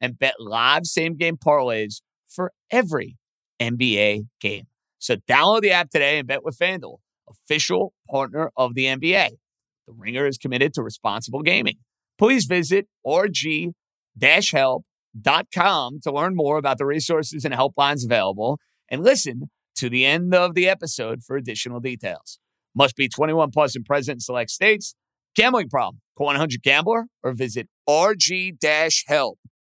and bet live same game parlays for every NBA game. So download the app today and bet with FanDuel, official partner of the NBA. The Ringer is committed to responsible gaming. Please visit rg-help.com to learn more about the resources and helplines available and listen to the end of the episode for additional details. Must be 21 plus and present in select states. Gambling problem? Call 100 Gambler or visit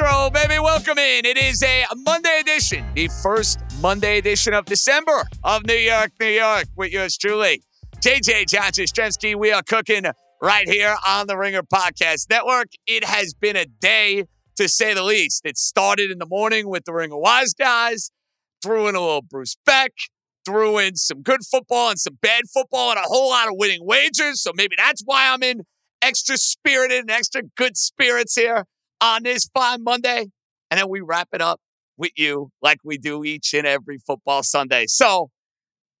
roll, baby. Welcome in. It is a Monday edition, the first Monday edition of December of New York, New York, with yours truly, JJ John Jastremski. We are cooking right here on the Ringer Podcast Network. It has been a day, to say the least. It started in the morning with the Ringer Wise guys, threw in a little Bruce Beck, threw in some good football and some bad football and a whole lot of winning wagers. So maybe that's why I'm in extra spirited and extra good spirits here on this fine Monday. And then we wrap it up with you like we do each and every football Sunday. So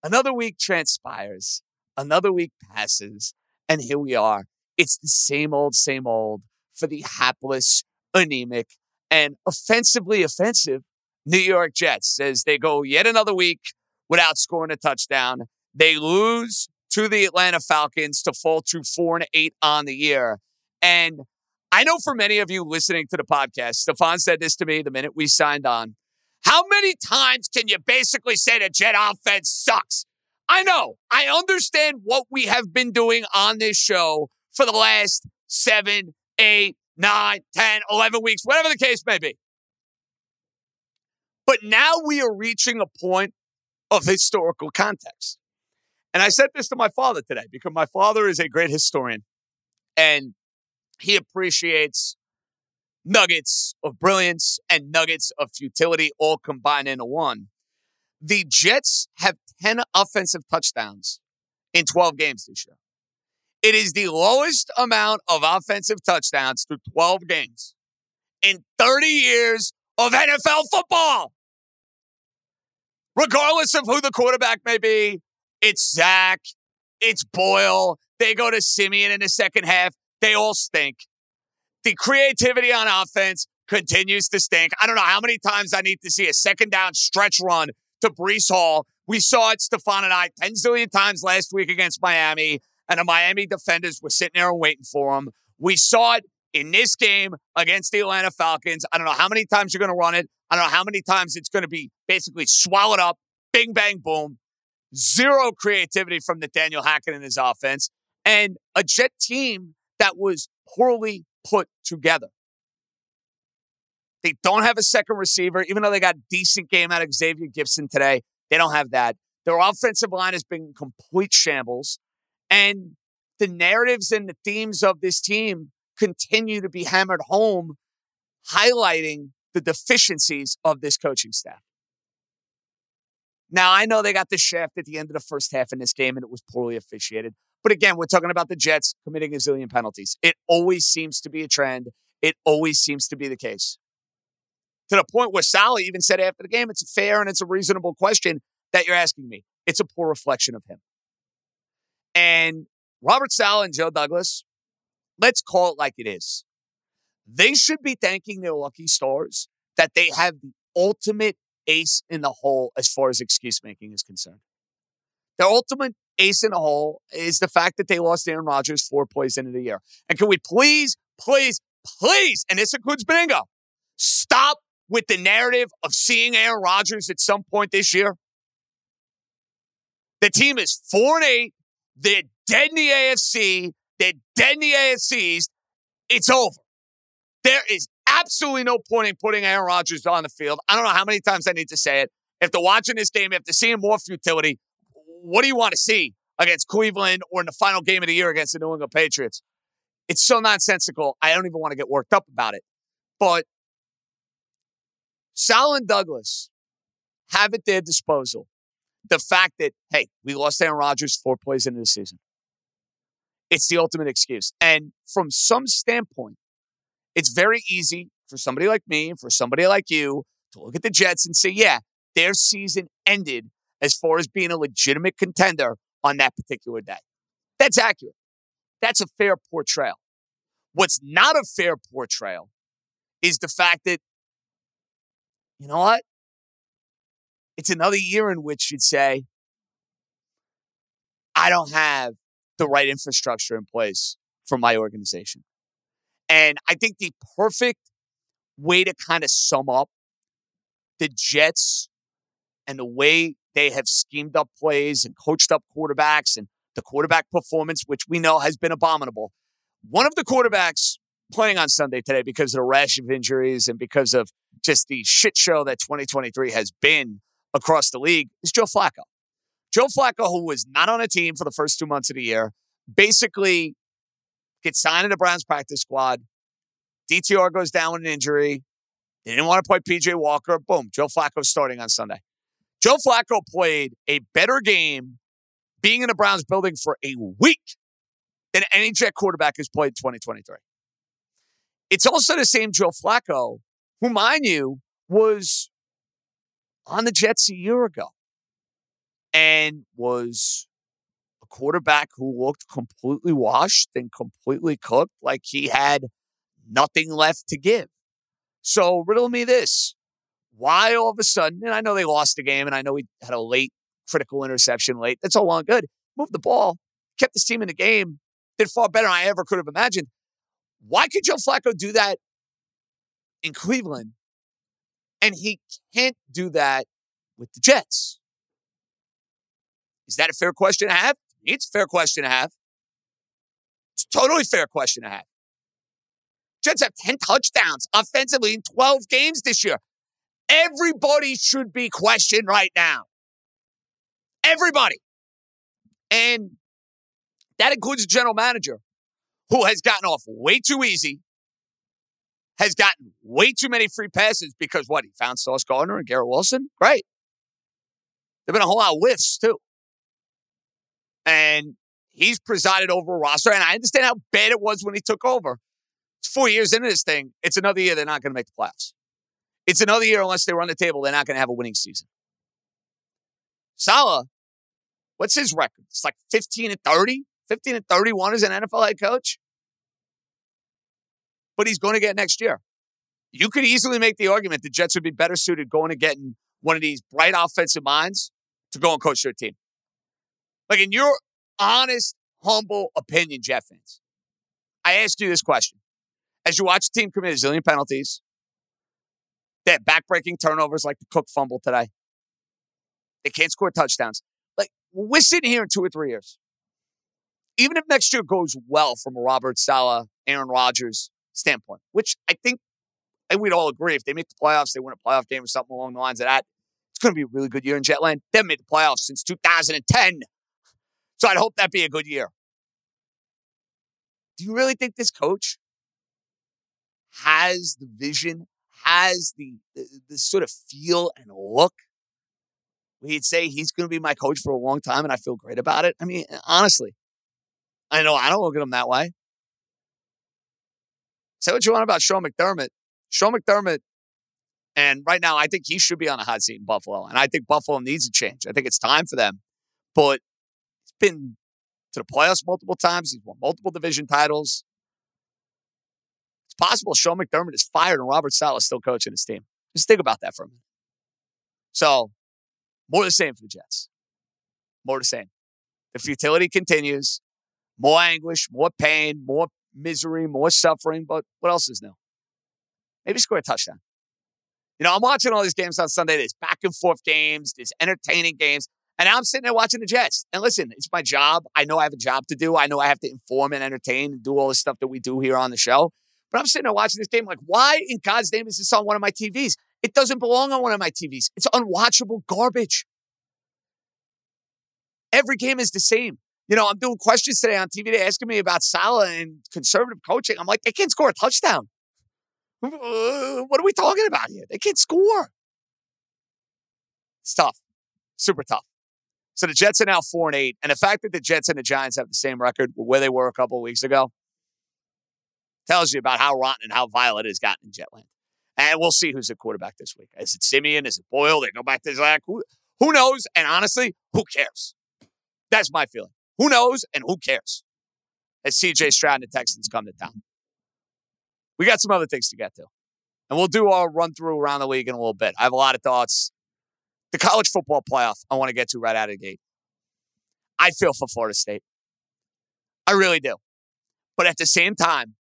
another week transpires, another week passes, and here we are. It's the same old, same old for the hapless, anemic, and offensively offensive New York Jets as they go yet another week without scoring a touchdown. They lose to the Atlanta Falcons to fall to four and eight on the year. And I know for many of you listening to the podcast, Stefan said this to me the minute we signed on. How many times can you basically say the Jet offense sucks? I know. I understand what we have been doing on this show for the last seven, eight, nine, ten, eleven weeks, whatever the case may be. But now we are reaching a point of historical context. And I said this to my father today because my father is a great historian and he appreciates nuggets of brilliance and nuggets of futility all combined into one. The Jets have 10 offensive touchdowns in 12 games this year. It is the lowest amount of offensive touchdowns through 12 games in 30 years of NFL football. Regardless of who the quarterback may be, it's Zach, it's Boyle. They go to Siemian in the second half. They all stink. The creativity on offense continues to stink. I don't know how many times I need to see a second down stretch run to Breece Hall. We saw it, Stefan and I, 10 zillion times last week against Miami, and the Miami defenders were sitting there and waiting for him. We saw it in this game against the Atlanta Falcons. I don't know how many times you're going to run it. I don't know how many times it's going to be basically swallowed up, bing, bang, boom. zero creativity from Nathaniel Hackett and his offense, and a Jet team that was poorly put together. They don't have a second receiver, even though they got decent game out of Xavier Gipson today. They don't have that. Their offensive line has been complete shambles. And the narratives and the themes of this team continue to be hammered home, highlighting the deficiencies of this coaching staff. Now, I know they got the shaft at the end of the first half in this game and it was poorly officiated. But again, we're talking about the Jets committing a zillion penalties. It always seems to be a trend. It always seems to be the case. To the point where Saleh even said after the game, it's a fair and it's a reasonable question that you're asking me. It's a poor reflection of him. And Robert Saleh and Joe Douglas, let's call it like it is. They should be thanking their lucky stars that they have the ultimate ace in the hole as far as excuse making is concerned. Their ultimate ace in the hole is the fact that they lost Aaron Rodgers four plays into the year. And can we please, please, please, and this includes Benigno, stop with the narrative of seeing Aaron Rodgers at some point this year? The team is four and eight. They're dead in the AFC. They're dead in the AFCs. It's over. There is absolutely no point in putting Aaron Rodgers on the field. I don't know how many times I need to say it. If they're watching this game, if they're seeing more futility, what do you want to see against Cleveland or in the final game of the year against the New England Patriots? It's so nonsensical. I don't even want to get worked up about it. But Sal and Douglas have at their disposal the fact that, hey, we lost Aaron Rodgers four plays into the season. It's the ultimate excuse. And from some standpoint, it's very easy for somebody like me, for somebody like you, to look at the Jets and say, yeah, their season ended as far as being a legitimate contender on that particular day. That's accurate. That's a fair portrayal. What's not a fair portrayal is the fact that, you know what? It's another year in which you'd say, I don't have the right infrastructure in place for my organization. And I think the perfect way to kind of sum up the Jets and the way they have schemed up plays and coached up quarterbacks and the quarterback performance, which we know has been abominable. One of the quarterbacks playing on Sunday today because of the rash of injuries and because of just the shit show that 2023 has been across the league is Joe Flacco. Joe Flacco, who was not on a team for the first two months of the year, basically gets signed to the Browns practice squad. DTR goes down with an injury. They didn't want to play PJ Walker. Boom, Joe Flacco starting on Sunday. Joe Flacco played a better game being in the Browns building for a week than any Jet quarterback has played in 2023. It's also the same Joe Flacco, who, mind you, was on the Jets a year ago and was a quarterback who looked completely washed and completely cooked, like he had nothing left to give. So riddle me this. Why all of a sudden, and I know they lost the game and I know we had a late critical interception late. That's all on good. Moved the ball, kept this team in the game, did far better than I ever could have imagined. Why could Joe Flacco do that in Cleveland? And he can't do that with the Jets. Is that a fair question to have? It's a fair question to have. It's a totally fair question to have. Jets have 10 touchdowns offensively in 12 games this year. Everybody should be questioned right now. Everybody. And that includes a general manager who has gotten off way too easy, has gotten way too many free passes because what? He found Sauce Gardner and Garrett Wilson? Great. There have been a whole lot of whiffs, too. And he's presided over a roster, and I understand how bad it was when he took over. It's four years into this thing. It's another year they're not going to make the playoffs. It's another year unless they run the table, they're not going to have a winning season. Saleh, what's his record? It's like 15 and 30, 15 and 31 as an NFL head coach. But he's going to get next year. You could easily make the argument the Jets would be better suited going to getting one of these bright offensive minds to go and coach their team. Like in your honest, humble opinion, Jet fans, I ask you this question as you watch the team commit a zillion penalties, have backbreaking turnovers like the Cook fumble today. They can't score touchdowns. Like, we're sitting here in two or three years. Even if next year goes well from a Robert Saleh, Aaron Rodgers standpoint, which I think and we'd all agree if they make the playoffs, they win a playoff game or something along the lines of that. It's going to be a really good year in Jetland. They haven't made the playoffs since 2010. So I'd hope that be a good year. Do you really think this coach has the vision, has the, the, the sort of feel and look? He'd say he's going to be my coach for a long time and I feel great about it. I mean, eh, honestly, I know I don't look at him that way. Say what you want about Sean McDermott. Sean McDermott, and right now I think he should be on a hot seat in Buffalo. And I think Buffalo needs a change. I think it's time for them. But he's been to the playoffs multiple times. He's won multiple division titles. It's possible Sean McDermott is fired and Robert Saleh is still coaching his team. Just think about that for a minute. So, more the same for the Jets. More the same. The futility continues. More anguish, more pain, more misery, more suffering. But what else is new? Maybe score a touchdown. You know, I'm watching all these games on Sunday. There's back and forth games, there's entertaining games. And I'm sitting there watching the Jets. And listen, it's my job. I know I have a job to do. I know I have to inform and entertain and do all the stuff that we do here on the show. But I'm sitting there watching this game like, why in God's name is this on one of my TVs? It doesn't belong on one of my TVs. It's unwatchable garbage. Every game is the same. You know, I'm doing questions today on TV. They're asking me about Saleh and conservative coaching. I'm like, they can't score a touchdown. What are we talking about here? They can't score. It's tough, super tough. So the Jets are now four and eight, and the fact that the Jets and the Giants have the same record where they were a couple of weeks ago tells you about how rotten and how vile it has gotten in Jetland. And we'll see who's the quarterback this week. Is it Siemian? Is it Boyle? They go back to Zach. Who, who knows? And honestly, who cares? That's my feeling. Who knows and who cares? As CJ Stroud and the Texans come to town we got some other things to get to. And we'll do our run through around the league in a little bit. I have a lot of thoughts. The college football playoff, I want to get to right out of the gate. I feel for Florida State. I really do. But at the same time,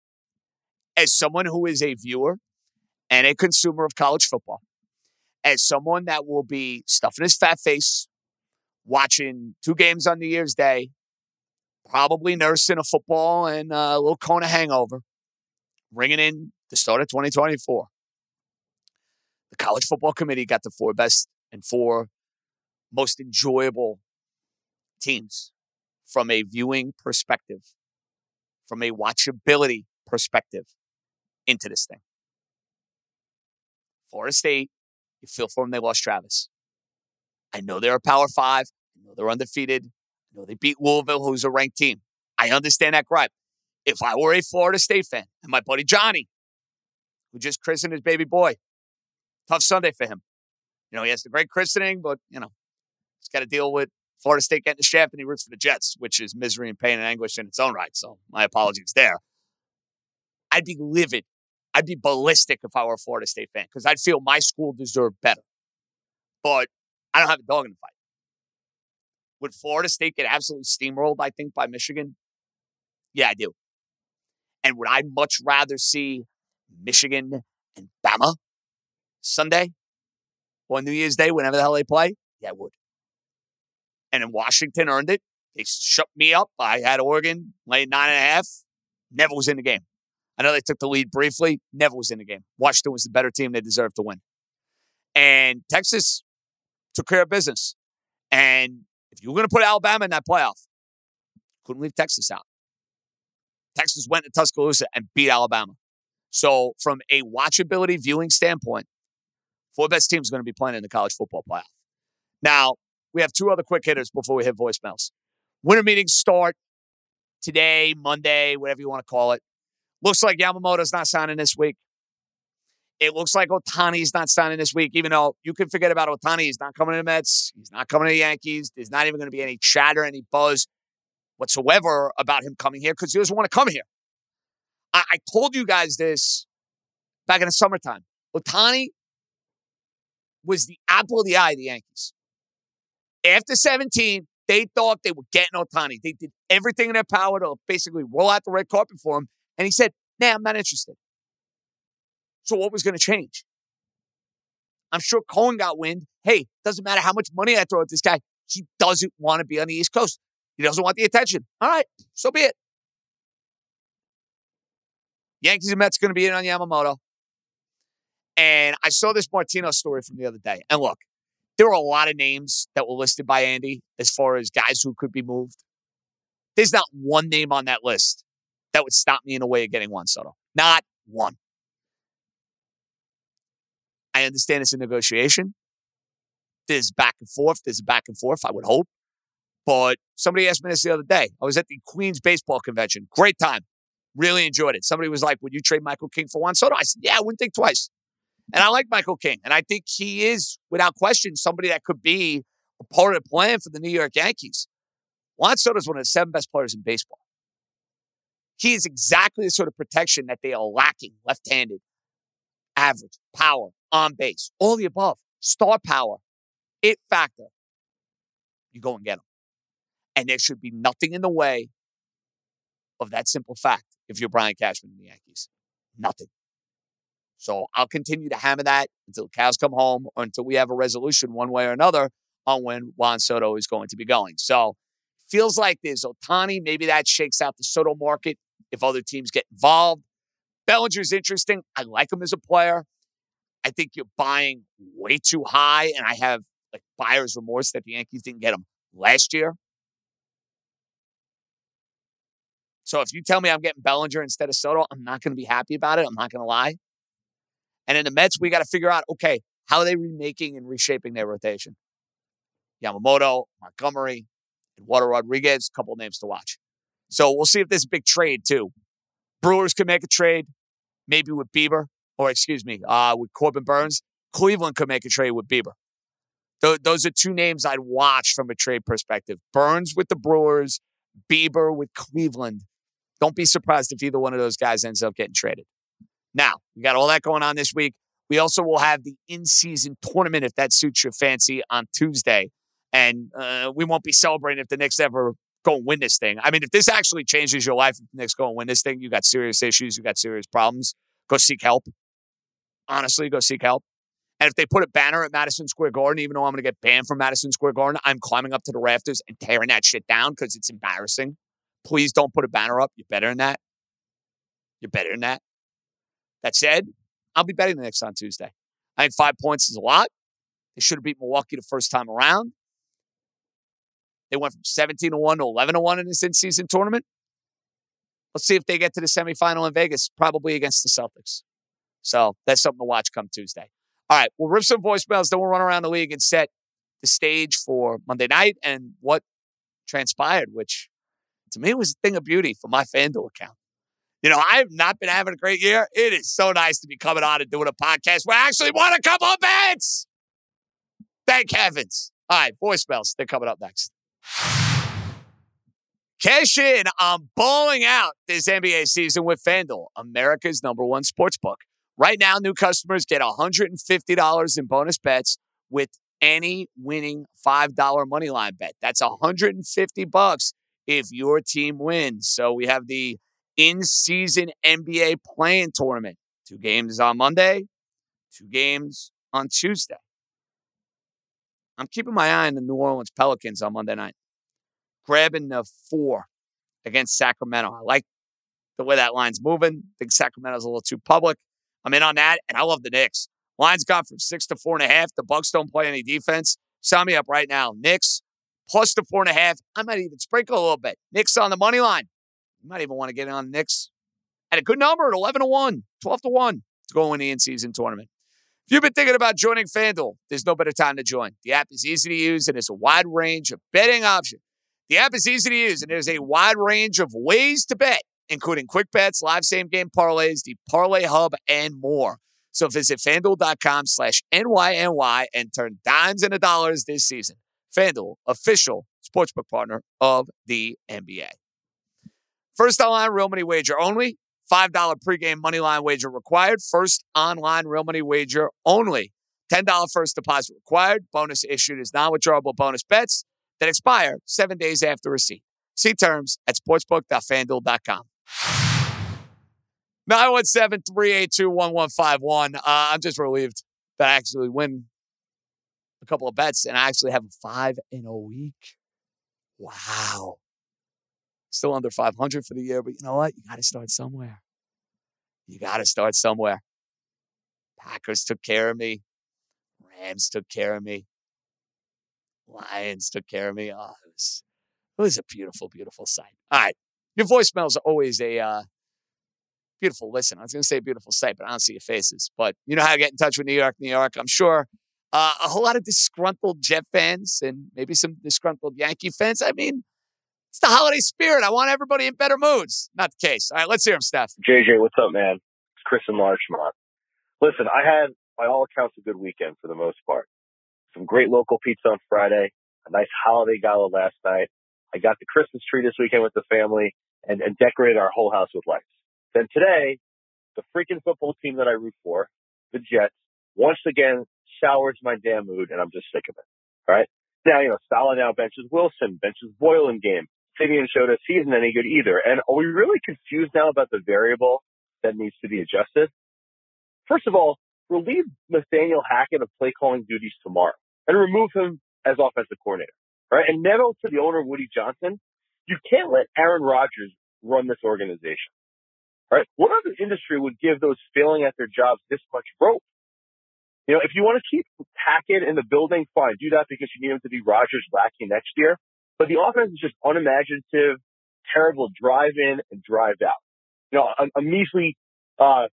as someone who is a viewer and a consumer of college football, as someone that will be stuffing his fat face, watching two games on New Year's Day, probably nursing a football and a little Kona hangover, ringing in the start of 2024. The college football committee got the four best and four most enjoyable teams from a viewing perspective, from a watchability perspective into this thing. Florida State, you feel for them, they lost Travis. I know they're a power five. I know they're undefeated. I know they beat Louisville, who's a ranked team. I understand that gripe if I were a Florida State fan and my buddy Johnny, who just christened his baby boy, tough Sunday for him. You know, he has the great christening, but, you know, he's got to deal with Florida State getting the shaft and he roots for the Jets, which is misery and pain and anguish in its own right. So my apologies there. I'd be livid. I'd be ballistic if I were a Florida State fan because I'd feel my school deserved better. But I don't have a dog in the fight. Would Florida State get absolutely steamrolled, I think, by Michigan? Yeah, I do. And would I much rather see Michigan and Bama Sunday or New Year's Day, whenever the hell they play? Yeah, I would. And then Washington earned it. They shut me up. I had Oregon late nine and a half. Never was in the game. I know they took the lead briefly. Never was in the game. Washington was the better team. They deserved to win. And Texas took care of business. And if you were going to put Alabama in that playoff, couldn't leave Texas out. Texas went to Tuscaloosa and beat Alabama. So, from a watchability viewing standpoint, four best teams are going to be playing in the college football playoff. Now, we have two other quick hitters before we hit voicemails. Winter meetings start today, Monday, whatever you want to call it. Looks like Yamamoto's not signing this week. It looks like Ohtani's not signing this week, even though you can forget about Ohtani. He's not coming to the Mets. He's not coming to the Yankees. There's not even going to be any chatter, any buzz whatsoever about him coming here because he doesn't want to come here. I, I told you guys this back in the summertime. Ohtani was the apple of the eye of the Yankees. After 17, they thought they were getting Ohtani. They did everything in their power to basically roll out the red carpet for him. And he said, nah, I'm not interested. So what was going to change? I'm sure Cohen got wind. Hey, doesn't matter how much money I throw at this guy. He doesn't want to be on the East Coast. He doesn't want the attention. All right, so be it. Yankees and Mets going to be in on Yamamoto. And I saw this Martino story from the other day. And look, there were a lot of names that were listed by Andy as far as guys who could be moved. There's not one name on that list that would stop me in a way of getting Juan Soto. Not one. I understand it's a negotiation. There's back and forth. There's a back and forth, I would hope. But somebody asked me this the other day. I was at the Queens Baseball Convention. Great time. Really enjoyed it. Somebody was like, Would you trade Michael King for Juan Soto? I said, Yeah, I wouldn't think twice. And I like Michael King. And I think he is, without question, somebody that could be a part of the plan for the New York Yankees. Juan Soto is one of the seven best players in baseball. He is exactly the sort of protection that they are lacking left handed, average, power, on base, all the above, star power, it factor. You go and get him. And there should be nothing in the way of that simple fact if you're Brian Cashman in the Yankees. Nothing. So I'll continue to hammer that until the cows come home or until we have a resolution one way or another on when Juan Soto is going to be going. So feels like there's Ohtani. Maybe that shakes out the Soto market if other teams get involved. Bellinger's interesting. I like him as a player. I think you're buying way too high, and I have like buyer's remorse that the Yankees didn't get him last year. So if you tell me I'm getting Bellinger instead of Soto, I'm not going to be happy about it. I'm not going to lie. And in the Mets, we got to figure out okay, how are they remaking and reshaping their rotation? Yamamoto, Montgomery, Eduardo Rodriguez, couple names to watch. So we'll see if there's a big trade too. Brewers could make a trade, maybe with Bieber, or excuse me, uh, with Corbin Burnes. Cleveland could make a trade with Bieber. Th- those are two names I'd watch from a trade perspective. Burnes with the Brewers, Bieber with Cleveland. Don't be surprised if either one of those guys ends up getting traded. Now, we got all that going on this week. We also will have the in season tournament, if that suits your fancy, on Tuesday. And uh, we won't be celebrating if the Knicks ever go and win this thing. I mean, if this actually changes your life, if the Knicks go and win this thing, you got serious issues, you got serious problems. Go seek help. Honestly, go seek help. And if they put a banner at Madison Square Garden, even though I'm going to get banned from Madison Square Garden, I'm climbing up to the rafters and tearing that shit down because it's embarrassing. Please don't put a banner up. You're better than that. You're better than that. That said, I'll be betting the Knicks on Tuesday. I think five points is a lot. They should have beat Milwaukee the first time around. They went from 17 to 1 to 11 to 1 in this in season tournament. Let's see if they get to the semifinal in Vegas, probably against the Celtics. So that's something to watch come Tuesday. All right, we'll rip some voicemails, then we'll run around the league and set the stage for Monday night and what transpired, which to me was a thing of beauty for my FanDuel account. You know, I have not been having a great year. It is so nice to be coming on and doing a podcast where I actually won a couple of bets. Thank heavens. All right, voicemails. They're coming up next. Cash in on balling out this NBA season with FanDuel, America's number one sports book. Right now, new customers get $150 in bonus bets with any winning $5 money line bet. That's 150 bucks if your team wins. So we have the in-season NBA playing tournament. Two games on Monday, two games on Tuesday. I'm keeping my eye on the New Orleans Pelicans on Monday night grabbing the four against Sacramento. I like the way that line's moving. I think Sacramento's a little too public. I'm in on that, and I love the Knicks. Line's gone from six to four and a half. The Bucks don't play any defense. Sign me up right now. Knicks plus the four and a half. I might even sprinkle a little bit. Knicks on the money line. You might even want to get on the Knicks at a good number at 11 to 1, 12 to 1 to go in the in season tournament. You've been thinking about joining FanDuel, there's no better time to join. The app is easy to use and there's a wide range of betting options the app is easy to use, and there's a wide range of ways to bet, including quick bets, live same game parlays, the parlay hub, and more. So visit fanduel.com slash NYNY and turn dimes into dollars this season. FanDuel, official sportsbook partner of the NBA. First online real money wager only. $5 pregame money line wager required. First online real money wager only. $10 first deposit required. Bonus issued is non withdrawable bonus bets that expire seven days after receipt. See terms at sportsbook.fanduel.com. 917 382 1151. Uh, I'm just relieved that I actually win a couple of bets, and I actually have five in a week. Wow. Still under 500 for the year, but you know what? You got to start somewhere. You got to start somewhere. Packers took care of me. Rams took care of me. Lions took care of me. Oh, it was, it was a beautiful, beautiful sight. All right. Your voicemails are always a uh, beautiful listen. I was going to say a beautiful sight, but I don't see your faces. But you know how to get in touch with New York, New York. I'm sure uh, a whole lot of disgruntled Jet fans and maybe some disgruntled Yankee fans. I mean, it's the holiday spirit. I want everybody in better moods. Not the case. All right, let's hear him, Steph. JJ, what's up, man? It's Chris and Larchmont. Listen, I had, by all accounts, a good weekend for the most part. Some great local pizza on Friday, a nice holiday gala last night. I got the Christmas tree this weekend with the family and, and decorated our whole house with lights. Then today, the freaking football team that I root for, the Jets, once again sours my damn mood, and I'm just sick of it. All right. Now, you know, Stalin now benches Wilson, benches Boyle in game. Siemian showed us he isn't any good either. And are we really confused now about the variable that needs to be adjusted? First of all, relieve Nathaniel Hackett of play calling duties tomorrow and remove him as offensive coordinator. Right. And Neville to the owner, Woody Johnson, you can't let Aaron Rodgers run this organization. Right? What other industry would give those failing at their jobs this much rope? You know, if you want to keep Hackett in the building, fine, do that because you need him to be Rodgers lackey next year. But the offense is just unimaginative, terrible drive in and drive out. You know, a, a measly, uh,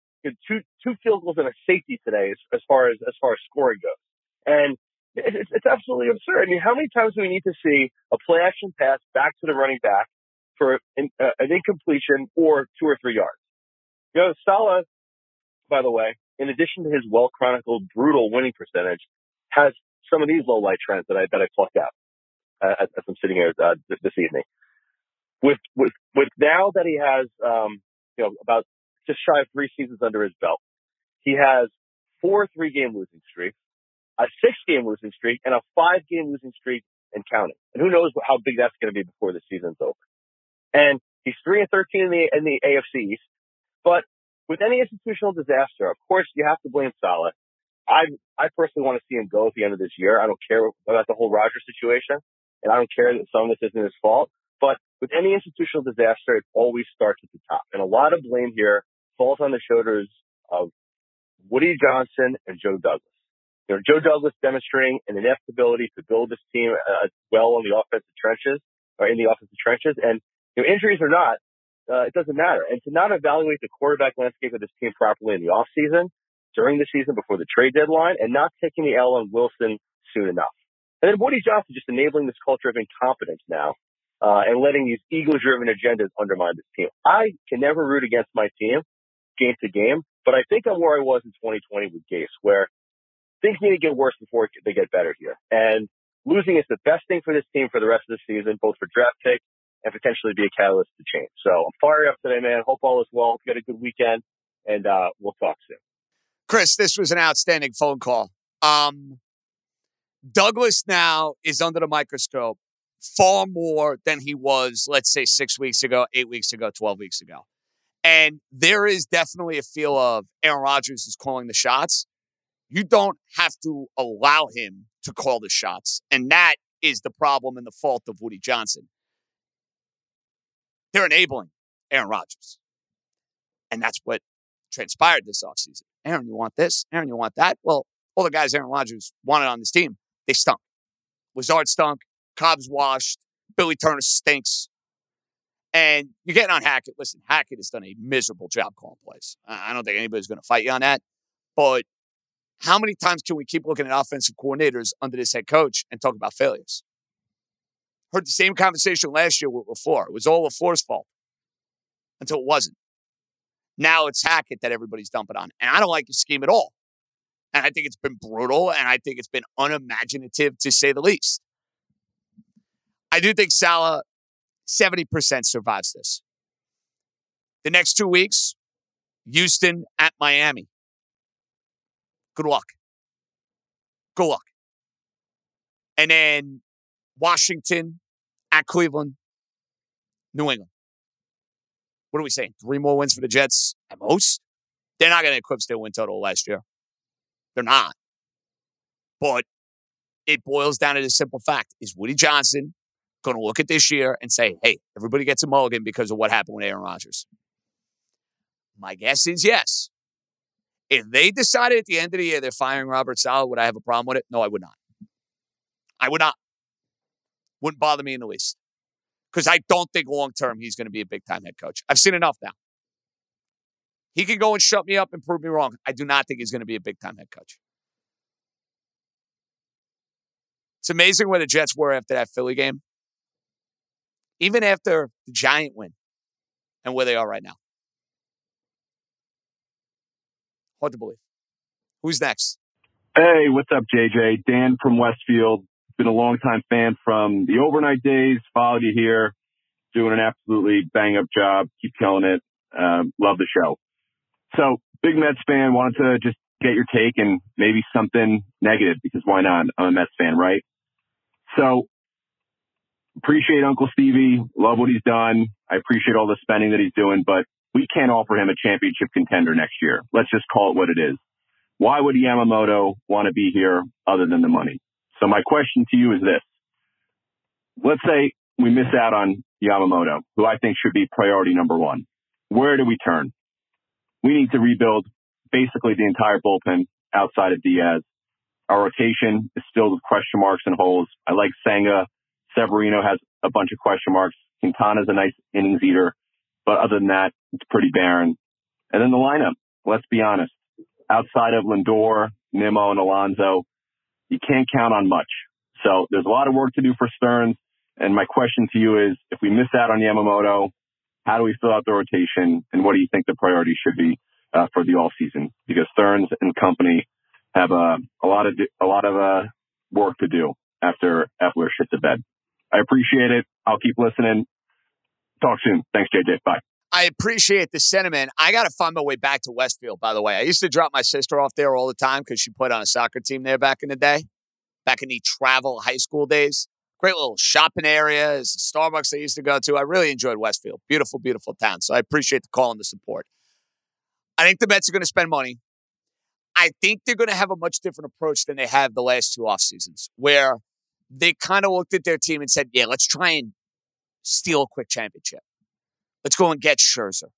two, two field goals and a safety today as, as far as, as far as scoring goes. And it's, it's absolutely absurd. I mean, how many times do we need to see a play action pass back to the running back for an, uh, an incompletion or two or three yards? You know, Saleh, by the way, in addition to his well chronicled brutal winning percentage, has some of these low light trends that I that I plucked out as, as, I'm sitting here uh, this, this, evening. With with with now that he has um, you know about just shy of three seasons under his belt, he has four three game losing streaks, a six game losing streak, and a five game losing streak and counting. And who knows how big that's going to be before the season's over. And he's three and thirteen in the in the AFC East. But with any institutional disaster, of course, you have to blame Saleh. I, I personally want to see him go at the end of this year. I don't care about the whole Roger situation, and I don't care that some of this isn't his fault. But with any institutional disaster, it always starts at the top. And a lot of blame here falls on the shoulders of Woody Johnson and Joe Douglas. You know, Joe Douglas demonstrating an inept ability to build this team uh, well in the offensive trenches or in the offensive trenches. And you know, injuries or not, uh, it doesn't matter. And to not evaluate the quarterback landscape of this team properly in the offseason, during the season, before the trade deadline, and not taking the L on Wilson soon enough. And then Woody Johnson just enabling this culture of incompetence now, uh, and letting these ego-driven agendas undermine this team. I can never root against my team game to game, but I think I'm where I was in 2020 with Gase, where things need to get worse before they get better here. And losing is the best thing for this team for the rest of the season, both for draft pick and potentially be a catalyst to change. So I'm fired up today, man. Hope all is well. Get a good weekend, and uh, we'll talk soon. Chris, this was an outstanding phone call. Um, Douglas now is under the microscope far more than he was, let's say, six weeks ago, eight weeks ago, 12 weeks ago. And there is definitely a feel of Aaron Rodgers is calling the shots. You don't have to allow him to call the shots. And that is the problem and the fault of Woody Johnson. They're enabling Aaron Rodgers. And that's what transpired this offseason. Aaron, you want this? Aaron, you want that? Well, all the guys Aaron Rodgers wanted on this team, they stunk. Lazard stunk. Cobb's washed. Billy Turner stinks. And you're getting on Hackett. Listen, Hackett has done a miserable job calling plays. I don't think anybody's going to fight you on that. But how many times can we keep looking at offensive coordinators under this head coach and talk about failures? Heard the same conversation last year with LaFleur. It was all LaFleur's fault until it wasn't. Now it's Hackett that everybody's dumping on. And I don't like his scheme at all. And I think it's been brutal and I think it's been unimaginative to say the least. I do think Saleh 70% survives this. The next two weeks, Houston at Miami. Good luck. Good luck. And then Washington at Cleveland, New England. What are we saying? Three more wins for the Jets at most? They're not going to eclipse their win total last year. They're not. But it boils down to the simple fact is Woody Johnson going to look at this year and say, hey, everybody gets a mulligan because of what happened with Aaron Rodgers? My guess is yes. If they decided at the end of the year they're firing Robert Saleh, would I have a problem with it? No, I would not. I would not. Wouldn't bother me in the least. Because I don't think long term he's going to be a big time head coach. I've seen enough now. He can go and shut me up and prove me wrong. I do not think he's going to be a big time head coach. It's amazing where the Jets were after that Philly game. Even after the Giant win and where they are right now. Hard to believe. Who's next? Hey, what's up, JJ? Dan from Westfield. Been a long time fan from the overnight days. Followed you here. Doing an absolutely bang up job. Keep killing it. Um, love the show. So, big Mets fan. Wanted to just get your take and maybe something negative because why not? I'm a Mets fan, right? So appreciate Uncle Stevie. Love what he's done. I appreciate all the spending that he's doing, but we can't offer him a championship contender next year. Let's just call it what it is. Why would Yamamoto want to be here other than the money? So my question to you is this. Let's say we miss out on Yamamoto, who I think should be priority number one. Where do we turn? We need to rebuild basically the entire bullpen outside of Diaz. Our rotation is filled with question marks and holes. I like Senga. Severino has a bunch of question marks. Quintana's a nice innings eater. But other than that, it's pretty barren. And then the lineup, let's be honest. Outside of Lindor, Nimmo, and Alonso, you can't count on much. So there's a lot of work to do for Stearns. And my question to you is, if we miss out on Yamamoto, how do we fill out the rotation? And what do you think the priority should be uh, for the off season? Because Stearns and company have a, a lot of a lot of uh, work to do after Eppler shit the bed. I appreciate it. I'll keep listening. Talk soon. Thanks, JJ. Bye. I appreciate the sentiment. I got to find my way back to Westfield, by the way. I used to drop my sister off there all the time because she played on a soccer team there back in the day, back in the travel high school days. Great little shopping area. There's a Starbucks I used to go to. I really enjoyed Westfield. Beautiful, beautiful town. So I appreciate the call and the support. I think the Mets are going to spend money. I think they're going to have a much different approach than they have the last two off seasons, where they kind of looked at their team and said, "Yeah, let's try and steal a quick championship. Let's go and get Scherzer."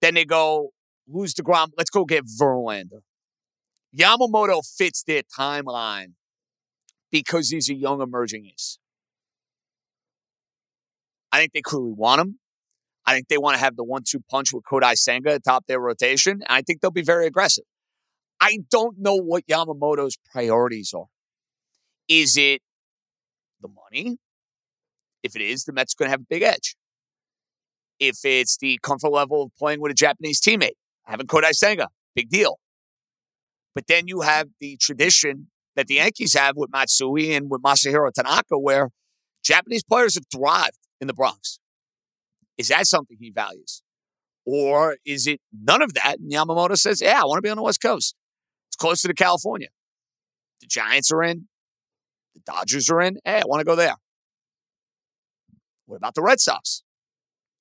Then they go, "Who's Degrom? Let's go get Verlander." Yamamoto fits their timeline because he's a young emerging ace. I think they clearly want him. I think they want to have the one two punch with Kodai Senga atop their rotation. I think they'll be very aggressive. I don't know what Yamamoto's priorities are. Is it the money? If it is, the Mets are going to have a big edge. If it's the comfort level of playing with a Japanese teammate, having Kodai Senga, big deal. But then you have the tradition that the Yankees have with Matsui and with Masahiro Tanaka, where Japanese players have thrived in the Bronx. Is that something he values? Or is it none of that? And Yamamoto says, yeah, I want to be on the West Coast. It's closer to California. The Giants are in. The Dodgers are in. Hey, I want to go there. What about the Red Sox?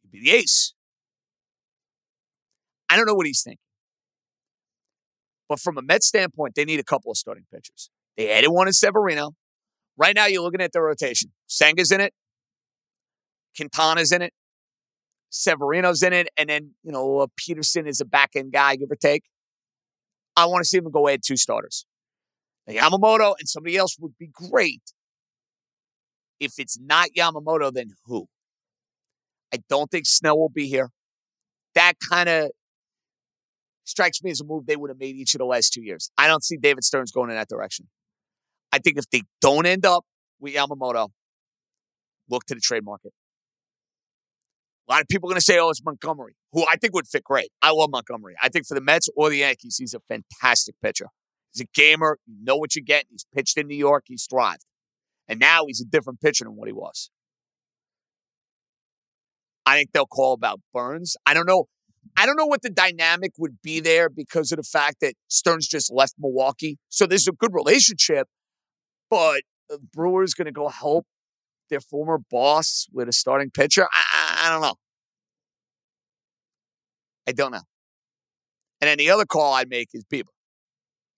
You'd be the ace. I don't know what he's thinking. But from a Mets standpoint, they need a couple of starting pitchers. They added one in Severino. Right now, you're looking at the rotation. Senga's in it. Quintana's in it. Severino's in it, and then you know uh, Peterson is a back end guy, give or take. I want to see him go ahead two starters. Now, Yamamoto and somebody else would be great. If it's not Yamamoto, then who? I don't think Snell will be here. That kind of strikes me as a move they would have made each of the last two years. I don't see David Stearns going in that direction. I think if they don't end up with Yamamoto, look to the trade market. A lot of people are going to say, oh, it's Montgomery, who I think would fit great. I love Montgomery. I think for the Mets or the Yankees, he's a fantastic pitcher. He's a gamer. You know what you get. He's pitched in New York. He's thrived. And now he's a different pitcher than what he was. I think they'll call about Burnes. I don't know. I don't know what the dynamic would be there because of the fact that Stearns just left Milwaukee. So there's a good relationship, but uh, Brewers going to go help their former boss with a starting pitcher. I, I, I don't know. I don't know. And then the other call I'd make is Bieber.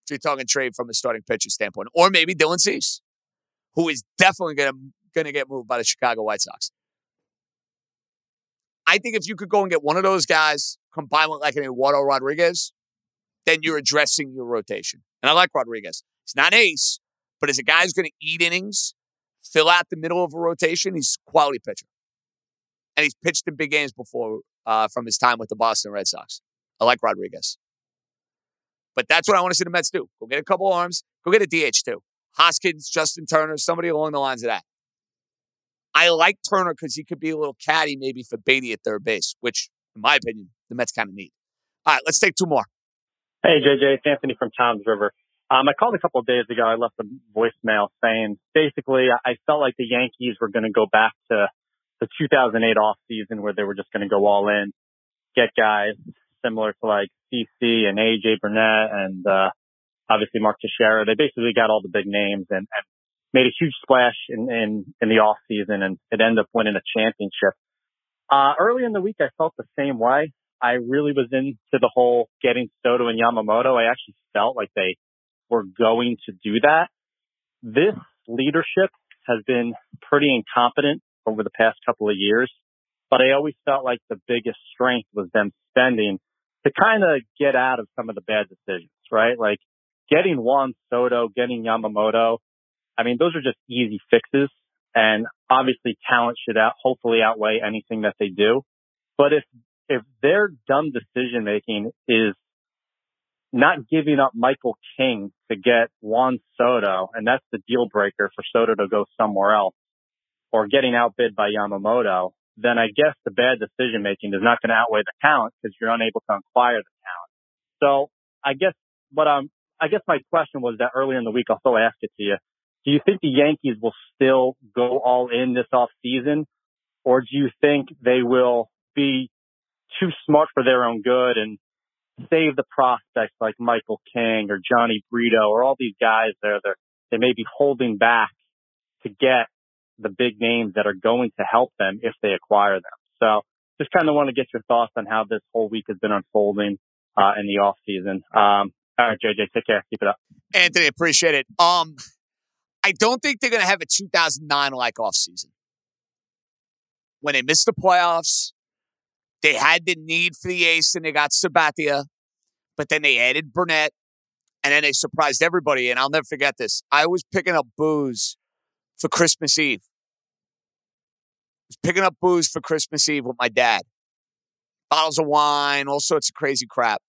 So you're talking trade from a starting pitcher standpoint, or maybe Dylan Cease, who is definitely going to going to get moved by the Chicago White Sox. I think if you could go and get one of those guys combined with like an Eduardo Rodriguez, then you're addressing your rotation. And I like Rodriguez. He's not ace, but as a guy who's going to eat innings, fill out the middle of a rotation, he's a quality pitcher. And he's pitched in big games before uh, from his time with the Boston Red Sox. I like Rodriguez. But that's what I want to see the Mets do. Go get a couple arms. Go get a DH too. Hoskins, Justin Turner, somebody along the lines of that. I like Turner because he could be a little caddy maybe for Baty at third base, which, in my opinion, the Mets kind of need. All right, let's take two more. Hey, JJ, it's Anthony from Toms River. Um, I called a couple of days ago. I left a voicemail saying basically I felt like the Yankees were going to go back to the 2008 off season where they were just going to go all in, get guys similar to like CC and AJ Burnett and, uh, obviously Mark Teixeira. They basically got all the big names and, and made a huge splash in, in, in the off season and it ended up winning a championship. Uh, early in the week, I felt the same way. I really was into the whole getting Soto and Yamamoto. I actually felt like they were going to do that. This leadership has been pretty incompetent over the past couple of years, but I always felt like the biggest strength was them spending to kind of get out of some of the bad decisions, right? Like getting Juan Soto, getting Yamamoto. I mean, those are just easy fixes and obviously talent should out, hopefully outweigh anything that they do. But if, if their dumb decision making is not giving up Michael King to get Juan Soto, and that's the deal breaker for Soto to go somewhere else, or getting outbid by Yamamoto, then I guess the bad decision making is not going to outweigh the talent because you're unable to acquire the talent. So I guess what I'm, I guess my question was that earlier in the week, I'll still ask it to you. Do you think the Yankees will still go all in this off season, or do you think they will be too smart for their own good and save the prospects like Michael King or Jhony Brito or all these guys there that they may be holding back to get the big names that are going to help them if they acquire them. So just kind of want to get your thoughts on how this whole week has been unfolding uh, in the off season. Um, all right, JJ, take care. Keep it up. Anthony, appreciate it. Um, I don't think they're going to have a 2009 like off season. When they missed the playoffs, they had the need for the ace and they got Sabathia, but then they added Burnett and then they surprised everybody. And I'll never forget this. I was picking up booze for Christmas Eve. I was picking up booze for Christmas Eve with my dad. Bottles of wine, all sorts of crazy crap.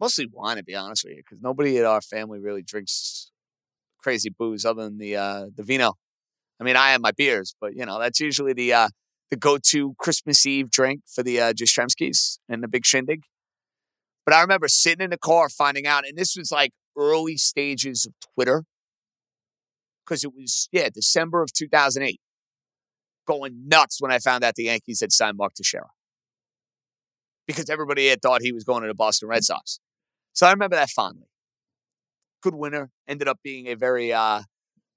Mostly wine, to be honest with you, because nobody in our family really drinks crazy booze other than the uh, the vino. I mean, I have my beers, but you know that's usually the uh, the go-to Christmas Eve drink for the uh, Jastremskis and the big shindig. But I remember sitting in the car finding out, and this was like early stages of Twitter, because it was yeah December of 2008, going nuts when I found out the Yankees had signed Mark Teixeira, because everybody had thought he was going to the Boston Red Sox. So I remember that fondly. Good winter ended up being a very uh,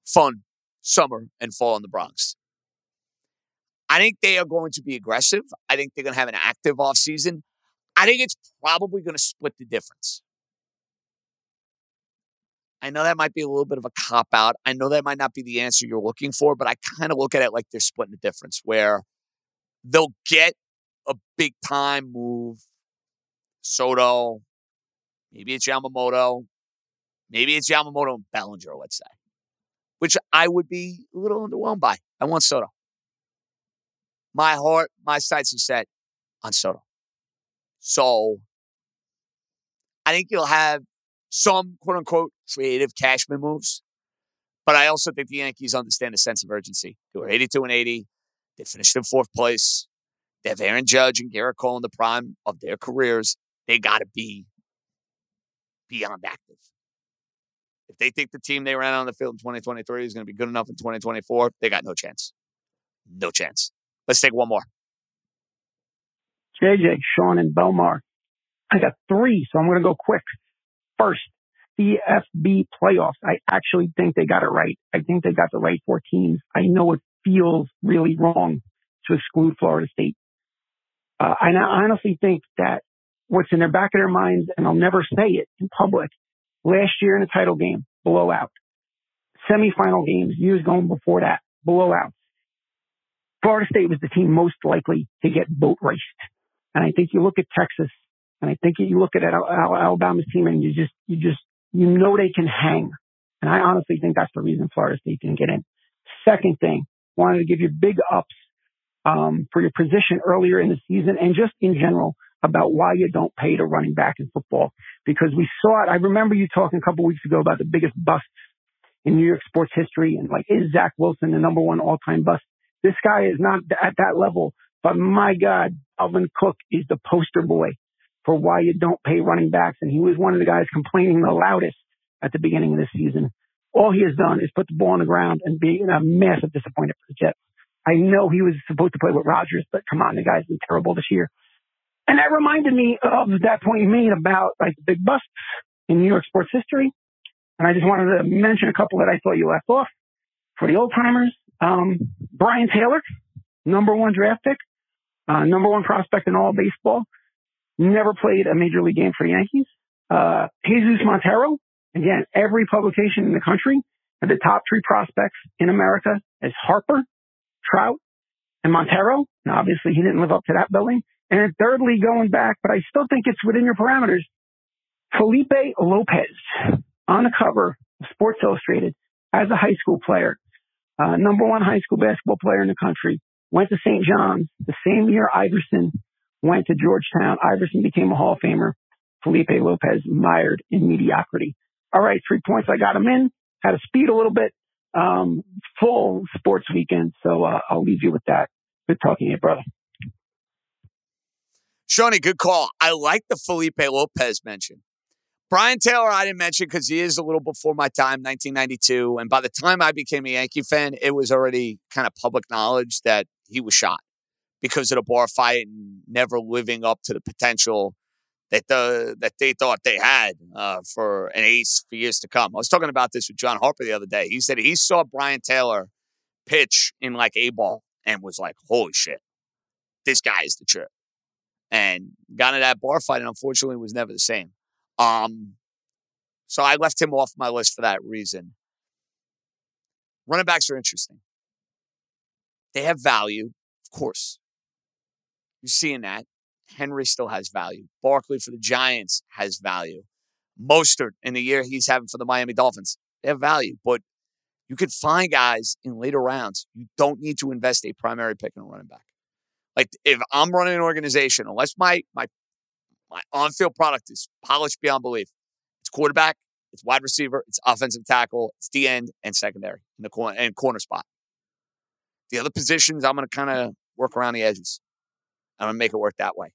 fun summer and fall in the Bronx. I think they are going to be aggressive. I think they're going to have an active offseason. I think it's probably going to split the difference. I know that might be a little bit of a cop out. I know that might not be the answer you're looking for, but I kind of look at it like they're splitting the difference where they'll get a big time move. Soto, maybe it's Yamamoto, maybe it's Yamamoto and Bellinger, let's say, which I would be a little underwhelmed by. I want Soto my heart, my sights are set on Soto. So I think you'll have some quote unquote creative Cashman moves. But I also think the Yankees understand the sense of urgency. They were 82 and 80. They finished in fourth place. They have Aaron Judge and Gerrit Cole in the prime of their careers. They got to be beyond active. If they think the team they ran on the field in 2023 is going to be good enough in 2024, they got no chance. No chance. Let's take one more. JJ, Sean, and Belmar. I got three, so I'm going to go quick. First, CFB playoffs. I actually think they got it right. I think they got the right four teams. I know it feels really wrong to exclude Florida State. Uh, I honestly think that what's in their back of their minds, and I'll never say it in public, Last year in the title game, blowout. Semifinal games, years going before that, blowout. Florida State was the team most likely to get boat raced. And I think you look at Texas and I think you look at Alabama's team and you just, you just, you know they can hang. And I honestly think that's the reason Florida State didn't get in. Second thing, wanted to give you big ups um, for your position earlier in the season and just in general about why you don't pay to running back in football because we saw it. I remember you talking a couple weeks ago about the biggest busts in New York sports history and like is Zach Wilson the number one all time bust? This guy is not at that level, but my God, Dalvin Cook is the poster boy for why you don't pay running backs. And he was one of the guys complaining the loudest at the beginning of the season. All he has done is put the ball on the ground and be a massive disappointment for the Jets. I know he was supposed to play with Rodgers, but come on, the guy's been terrible this year. And that reminded me of that point you made about like the big busts in New York sports history. And I just wanted to mention a couple that I thought you left off for the old timers. Um, Brien Taylor, number one draft pick, uh, number one prospect in all baseball, never played a major league game for the Yankees. Uh, Jesus Montero, again, every publication in the country had the top three prospects in America as Harper, Trout, and Montero. Now, obviously, he didn't live up to that billing. And then thirdly, going back, but I still think it's within your parameters, Felipe Lopez on the cover of Sports Illustrated as a high school player, uh, number one high school basketball player in the country, went to St. John's the same year Iverson went to Georgetown. Iverson became a Hall of Famer. Felipe Lopez mired in mediocrity. All right, three points. I got him in. Had to speed a little bit. Um, full sports weekend. So uh, I'll leave you with that. Good talking to you, brother. Shawnee, good call. I like the Felipe Lopez mention. Brien Taylor, I didn't mention because he is a little before my time, 1992. And by the time I became a Yankee fan, it was already kind of public knowledge that he was shot because of the bar fight and never living up to the potential that the that they thought they had uh, for an ace for years to come. I was talking about this with John Harper the other day. He said he saw Brien Taylor pitch in like a ball and was like, "Holy shit, this guy is the trip." And got into that bar fight, and unfortunately, was never the same. Um, so I left him off my list for that reason. Running backs are interesting. They have value, of course. You're seeing that. Henry still has value. Barkley for the Giants has value. Mostert in the year he's having for the Miami Dolphins, they have value. But you could find guys in later rounds. You don't need to invest a primary pick in a running back. Like if I'm running an organization, unless my my my on-field product is polished beyond belief, it's quarterback, it's wide receiver, it's offensive tackle, it's the end and secondary in the corner and corner spot. The other positions, I'm going to kind of work around the edges. I'm going to make it work that way.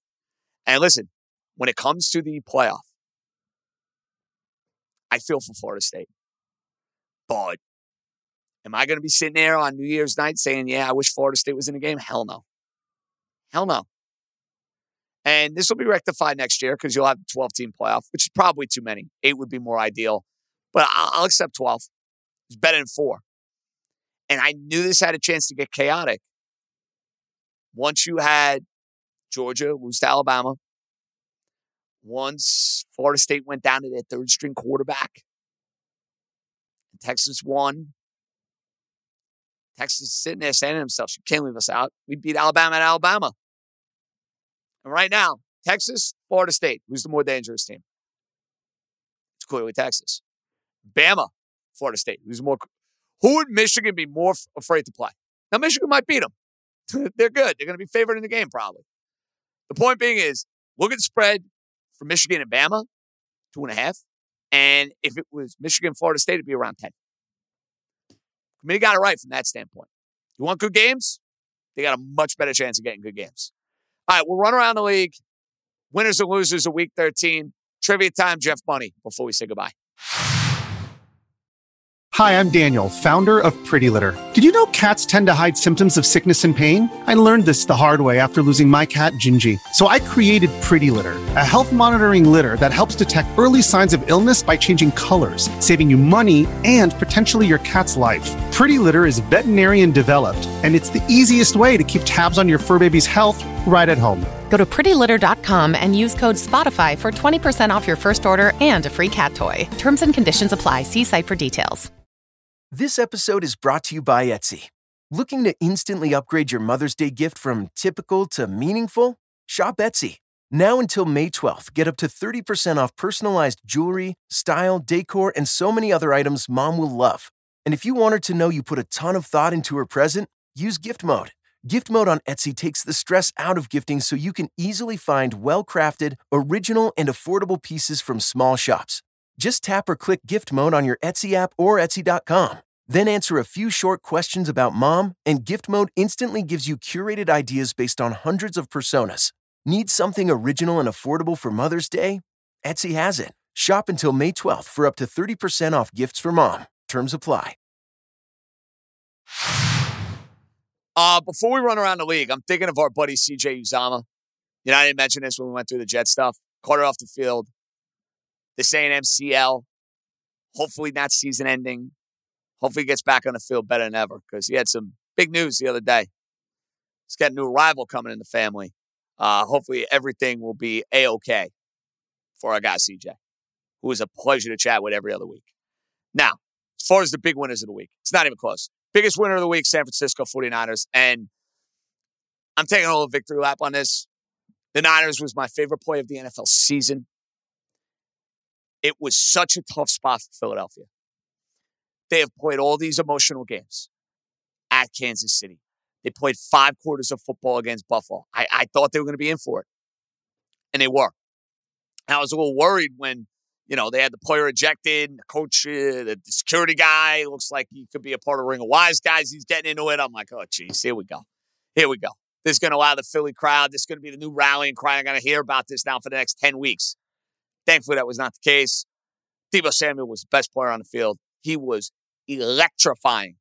And listen, when it comes to the playoff, I feel for Florida State. But am I going to be sitting there on New Year's night saying, yeah, I wish Florida State was in the game? Hell no. Hell no. And this will be rectified next year because you'll have a 12 team playoff, which is probably too many. Eight would be more ideal, but I'll accept 12. It's better than four. And I knew this had a chance to get chaotic. Once you had Georgia lose to Alabama. Once Florida State went down to their third string quarterback, Texas won. Texas is sitting there saying to themselves, you can't leave us out. We beat Alabama at Alabama. And right now, Texas, Florida State, who's the more dangerous team? It's clearly Texas. Bama, Florida State, who's more. Who would Michigan be more f- afraid to play? Now, Michigan might beat them. They're good. They're going to be favored in the game, probably. The point being is, look at the spread for Michigan and Bama, two and a half. And if it was Michigan, Florida State, it'd be around 10. Committee got it right from that standpoint. You want good games? They got a much better chance of getting good games. All right, we'll run around the league. Winners and losers of week 13. Trivia time, Jeff Money, before we say goodbye. Hi, I'm Daniel, founder of Pretty Litter. Did you know cats tend to hide symptoms of sickness and pain? I learned this the hard way after losing my cat, Gingy. So I created Pretty Litter, a health monitoring litter that helps detect early signs of illness by changing colors, saving you money and potentially your cat's life. Pretty Litter is veterinarian developed, and it's the easiest way to keep tabs on your fur baby's health right at home. Go to prettylitter.com and use code SPOTIFY for 20% off your first order and a free cat toy. Terms and conditions apply. See site for details. This episode is brought to you by Etsy. Looking to instantly upgrade your Mother's Day gift from typical to meaningful? Shop Etsy. Now until May 12th, get up to 30% off personalized jewelry, style, decor, and so many other items mom will love. And if you want her to know you put a ton of thought into her present, use gift mode. Gift mode on Etsy takes the stress out of gifting so you can easily find well crafted, original, and affordable pieces from small shops. Just tap or click gift mode on your Etsy app or Etsy.com. Then answer a few short questions about mom, and gift mode instantly gives you curated ideas based on hundreds of personas. Need something original and affordable for Mother's Day? Etsy has it. Shop until May 12th for up to 30% off gifts for mom. Terms apply. Uh, before we run around the league, I'm thinking of our buddy CJ Uzomah. You know, I didn't mention this when we went through the Jet stuff. Caught her off the field. This ain't MCL. Hopefully not season ending. Hopefully he gets back on the field better than ever because he had some big news the other day. He's got a new rival coming in the family. Uh, hopefully everything will be a-okay for our guy CJ, who is a pleasure to chat with every other week. Now, as far as the big winners of the week, it's not even close. Biggest winner of the week, San Francisco 49ers. And I'm taking a little victory lap on this. The Niners was my favorite play of the NFL season. It was such a tough spot for Philadelphia. They have played all these emotional games at Kansas City. They played five quarters of football against Buffalo. I, I thought they were going to be in for it, and they were. And I was a little worried when you know, they had the player ejected, the coach, uh, the security guy looks like he could be a part of Ring of Wise guys. He's getting into it. I'm like, oh, geez, here we go. Here we go. This is going to allow the Philly crowd. This is going to be the new rallying cry. I'm going to hear about this now for the next 10 weeks. Thankfully, that was not the case. Deebo Samuel was the best player on the field. He was electrifying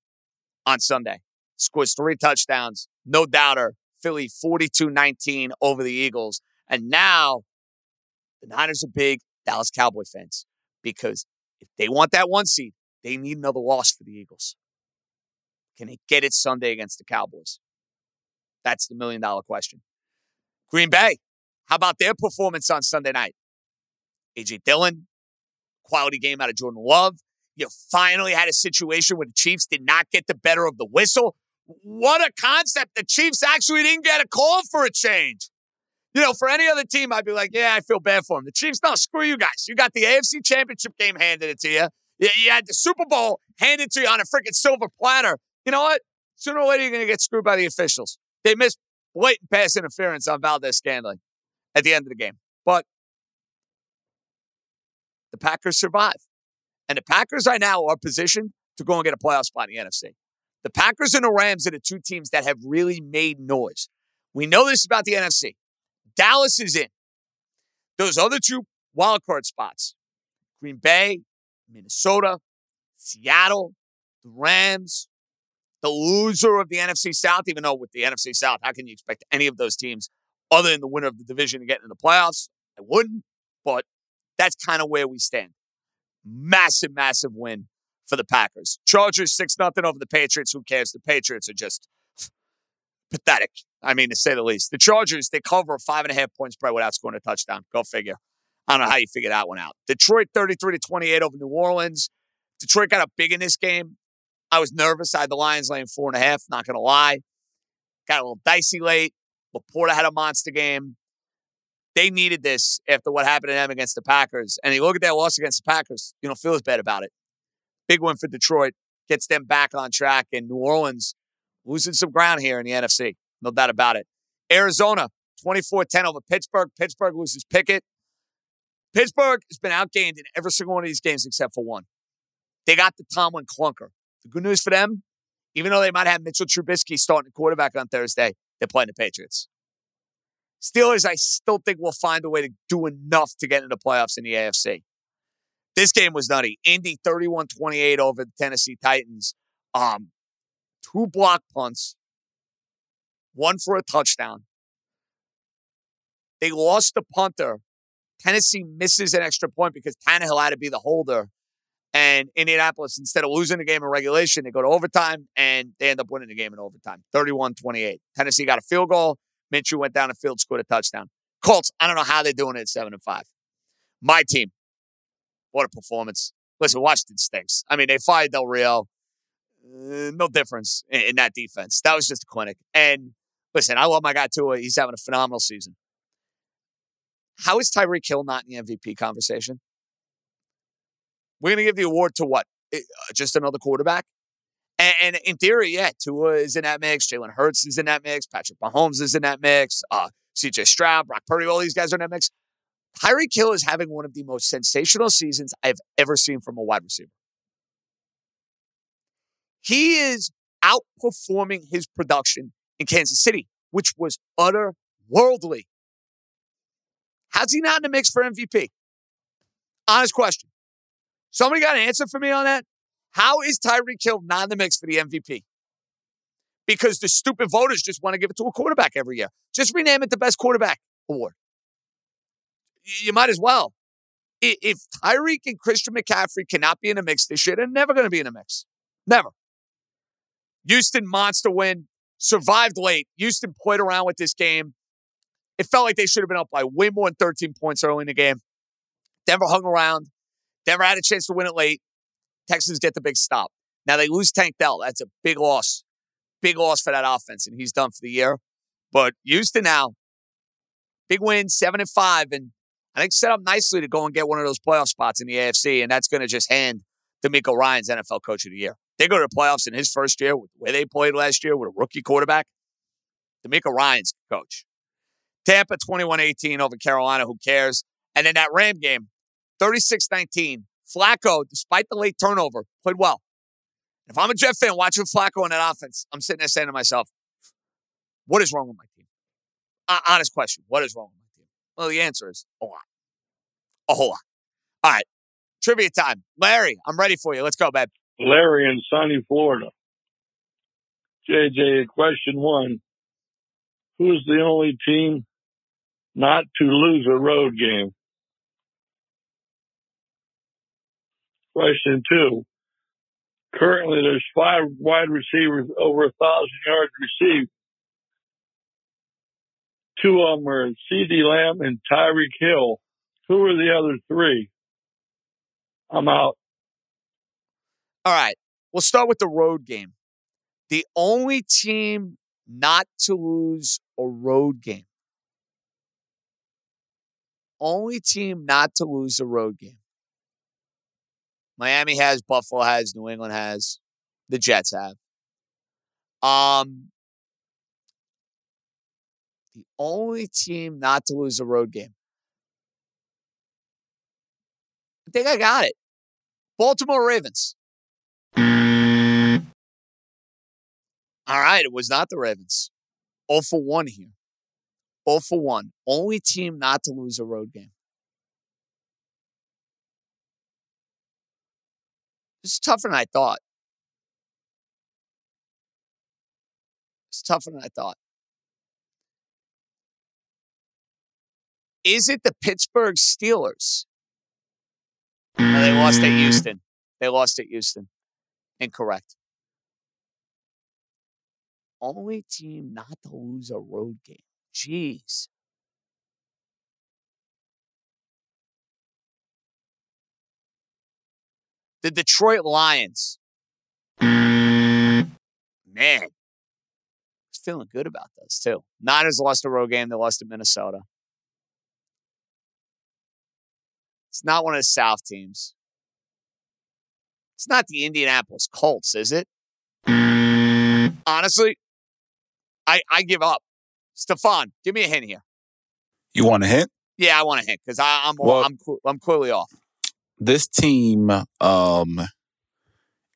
on Sunday. Scores three touchdowns. No doubter. Philly 42 19 over the Eagles. And now the Niners are big. Dallas Cowboy fans because if they want that one seed, they need another loss for the Eagles. Can they get it Sunday against the Cowboys? That's the million dollar question. Green Bay, how about their performance on Sunday night? AJ Dillon, quality game out of Jordan Love. You finally had a situation where the Chiefs did not get the better of the whistle. What a concept. The Chiefs actually didn't get a call for a change. You know, for any other team, I'd be like, yeah, I feel bad for them. The Chiefs, no, screw you guys. You got the AFC Championship game handed it to you. You, you had the Super Bowl handed to you on a freaking silver platter. You know what? Sooner or later, you're going to get screwed by the officials. They missed blatant pass interference on Valdes-Scantling at the end of the game. But the Packers survive. And the Packers right now are positioned to go and get a playoff spot in the NFC. The Packers and the Rams are the two teams that have really made noise. We know this about the NFC. Dallas is in. Those other two wildcard spots Green Bay, Minnesota, Seattle, the Rams, the loser of the NFC South, even though with the NFC South, how can you expect any of those teams other than the winner of the division to get into the playoffs? I wouldn't, but that's kind of where we stand. Massive, massive win for the Packers. Chargers 6 nothing over the Patriots. Who cares? The Patriots are just pathetic. I mean, to say the least. The Chargers, they cover five and a half points spread without scoring a touchdown. Go figure. I don't know how you figure that one out. Detroit 33 to 28 over New Orleans. Detroit got up big in this game. I was nervous. I had the Lions laying four and a half, not going to lie. Got a little dicey late. LaPorta had a monster game. They needed this after what happened to them against the Packers. And you look at that loss against the Packers, you don't feel as bad about it. Big win for Detroit. Gets them back on track. And New Orleans losing some ground here in the NFC. No doubt about it. Arizona, 24 10 over Pittsburgh. Pittsburgh loses Pickett. Pittsburgh has been outgained in every single one of these games except for one. They got the Tomlin clunker. The good news for them, even though they might have Mitchell Trubisky starting quarterback on Thursday, they're playing the Patriots. Steelers, I still think will find a way to do enough to get into the playoffs in the AFC. This game was nutty. Indy 31 28 over the Tennessee Titans. Um, two block punts, one for a touchdown. They lost the punter. Tennessee misses an extra point because Tannehill had to be the holder. And Indianapolis, instead of losing the game in regulation, they go to overtime and they end up winning the game in overtime 31 28. Tennessee got a field goal, Minshew went down the field, scored a touchdown. Colts, I don't know how they're doing it at seven and five. My team, what a performance. Listen, Washington stinks. I mean, they fired Del Rio. Uh, no difference in, in, that defense. That was just a clinic. And listen, I love my guy Tua. He's having a phenomenal season. How is Tyreek Hill not in the MVP conversation? We're going to give the award to what? Uh, just another quarterback? And, and, in theory, yeah, Tua is in that mix. Jalen Hurts is in that mix. Patrick Mahomes is in that mix. Uh, CJ Stroud, Brock Purdy, all these guys are in that mix. Tyreek Hill is having one of the most sensational seasons I've ever seen from a wide receiver. He is outperforming his production in Kansas City, which was utter worldly. How's he not in the mix for MVP? Honest question. Somebody got an answer for me on that? How is Tyreek Hill not in the mix for the MVP? Because the stupid voters just want to give it to a quarterback every year. Just rename it the best quarterback award. You might as well. If Tyreek and Christian McCaffrey cannot be in the mix this year, they're never going to be in the mix. Never. Houston monster win, survived late. Houston played around with this game. It felt like they should have been up by way more than 13 points early in the game. Denver hung around. Denver had a chance to win it late. Texans get the big stop. Now they lose Tank Dell. That's a big loss. Big loss for that offense, and he's done for the year. But Houston now, big win, seven and five, and I think set up nicely to go and get one of those playoff spots in the AFC, and that's going to just hand DeMeco Ryans NFL Coach of the Year. They go to the playoffs in his first year, where they played last year with a rookie quarterback. DeMeco Ryans coach. Tampa 21-18 over Carolina. Who cares? And then that Ram game, 36-19. Flacco, despite the late turnover, played well. If I'm a Jets fan watching Flacco in that offense, I'm sitting there saying to myself, what is wrong with my team? Honest question. What is wrong with my team? Well, the answer is a lot. A whole lot. All right. Trivia time. Larry, I'm ready for you. Let's go, babe. Larry in sunny Florida. JJ, question one. Who's the only team not to lose a road game? Question two. Currently, there's five wide receivers over a thousand yards received. Two of them are CeeDee Lamb and Tyreek Hill. Who are the other three? I'm out. All right. We'll start with the road game. The only team not to lose a road game. Only team not to lose a road game. Miami has, Buffalo has, New England has, the Jets have. Um, the only team not to lose a road game. I think I got it. Baltimore Ravens. All right, it was not the Ravens. 0 for 1 here. 0 for 1. Only team not to lose a road game. It's tougher than I thought. It's tougher than I thought. Is it the Pittsburgh Steelers? No, they lost at Houston. They lost at Houston. Incorrect. Only team not to lose a road game. Jeez. the Detroit Lions. Man, I feeling good about those too. Niners lost a road game. They lost to Minnesota. It's not one of the South teams. It's not the Indianapolis Colts, is it? Honestly, I, I give up. Stefan, give me a hint here. You want a hint? Yeah, I want a hint because I'm well, I'm I'm clearly off this team um,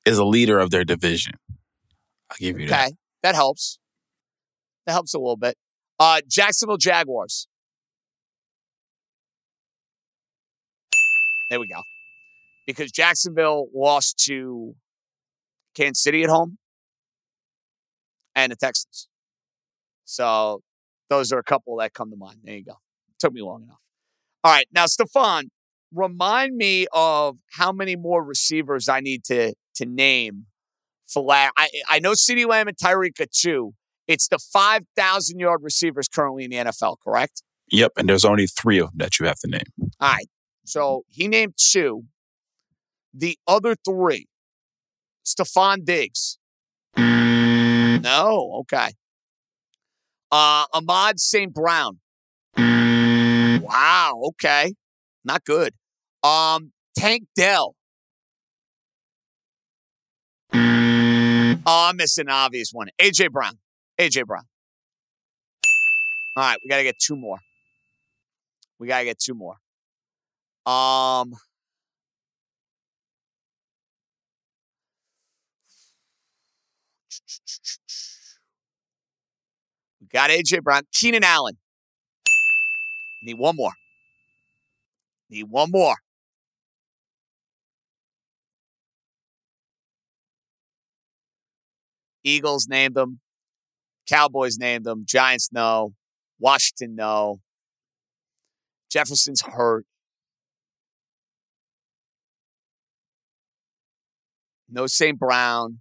is a leader of their division. I'll give you okay. that. That helps. That helps a little bit. Uh, Jacksonville Jaguars. There we go. Because Jacksonville lost to Kansas City at home and the Texans. So those are a couple that come to mind. There you go. Took me long enough. All right. Now, Stefan, remind me of how many more receivers I need to to name for I I know CeeDee Lamb and Tyreek are two. It's the 5,000 yard receivers currently in the NFL, correct? Yep, and there's only three of them that you have to name. All right. So he named two. The other three, Stefon Diggs. No, okay. Uh, Amon-Ra St. Brown. Wow, okay. Not good. Um, Tank Dell. Oh, I'm missing an obvious one. AJ Brown. AJ Brown. All right, we got to get two more. We got to get two more. Um, we got AJ Brown, Keenan Allen. Need one more. Need one more. Eagles named them. Cowboys named them. Giants no. Washington no. Jefferson's hurt. No St. Brown.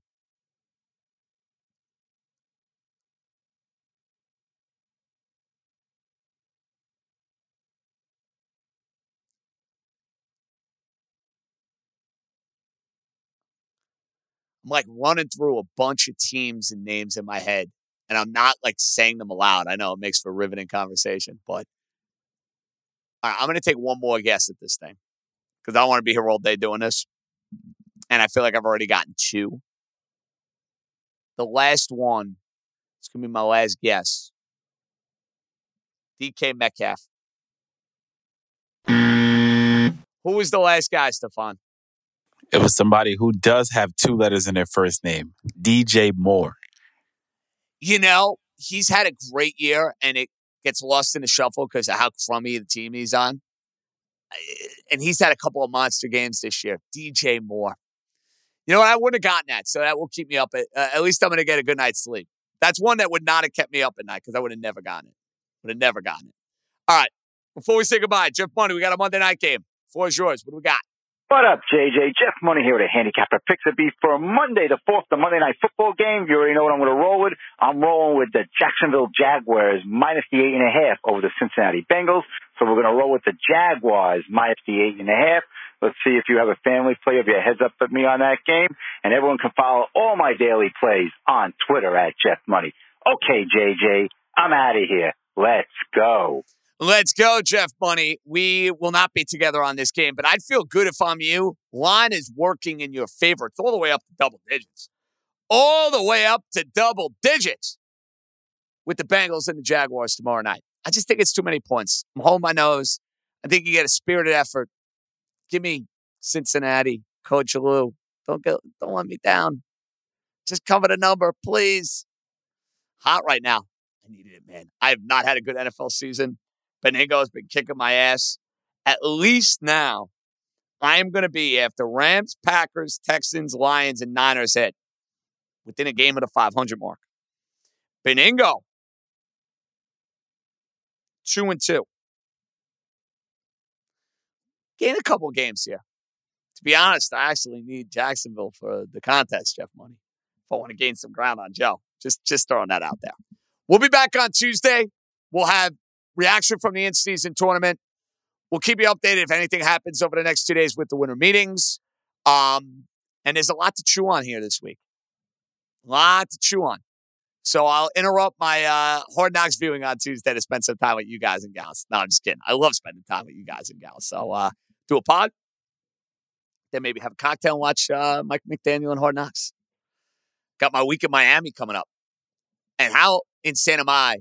I'm like running through a bunch of teams and names in my head, and I'm not like saying them aloud. I know it makes for riveting conversation, but all right, I'm going to take one more guess at this thing because I want to be here all day doing this. And I feel like I've already gotten two. The last one is going to be my last guess. DK Metcalf. Who was the last guy, Stefan? It was somebody who does have two letters in their first name, DJ Moore. You know, he's had a great year and it gets lost in the shuffle because of how crummy the team he's on. And he's had a couple of monster games this year. DJ Moore. You know what? I wouldn't have gotten that, so that will keep me up. At, uh, at least I'm going to get a good night's sleep. That's one that would not have kept me up at night because I would have never gotten it. Would have never gotten it. All right. Before we say goodbye, Jeff Money, we got a Monday night game. Floor is yours. What do we got? What up, JJ? Jeff Money here with a handicapper picks a beef for Monday, the fourth, the Monday night football game. You already know what I'm going to roll with. I'm rolling with the Jacksonville Jaguars minus the eight and a half over the Cincinnati Bengals. So we're going to roll with the Jaguars minus the eight and a half. Let's see if you have a family play of your heads up with me on that game. And everyone can follow all my daily plays on Twitter at Jeff Money. Okay, JJ, I'm out of here. Let's go. Let's go, Jeff Bunny. We will not be together on this game, but I'd feel good if I'm you. Line is working in your favor. It's all the way up to double digits. All the way up to double digits with the Bengals and the Jaguars tomorrow night. I just think it's too many points. I'm holding my nose. I think you get a spirited effort. Give me Cincinnati, Coach Lou. Don't get, don't let me down. Just cover the number, please. Hot right now. I needed it, man. I have not had a good NFL season. Benigno has been kicking my ass. At least now, I am going to be after Rams, Packers, Texans, Lions, and Niners hit within a game of the 500 mark. Benigno, two and two. Gain a couple games here. To be honest, I actually need Jacksonville for the contest, Jeff Money. If I want to gain some ground on Joe, just just throwing that out there. We'll be back on Tuesday. We'll have reaction from the in-season tournament. We'll keep you updated if anything happens over the next two days with the winter meetings. Um, and there's a lot to chew on here this week. A lot to chew on. So I'll interrupt my uh, Hard Knocks viewing on Tuesday to spend some time with you guys and gals. No, I'm just kidding. I love spending time with you guys and gals. So uh, do a pod, then maybe have a cocktail and watch uh, Mike McDaniel and Hard Knocks. Got my week in Miami coming up. And how insane am I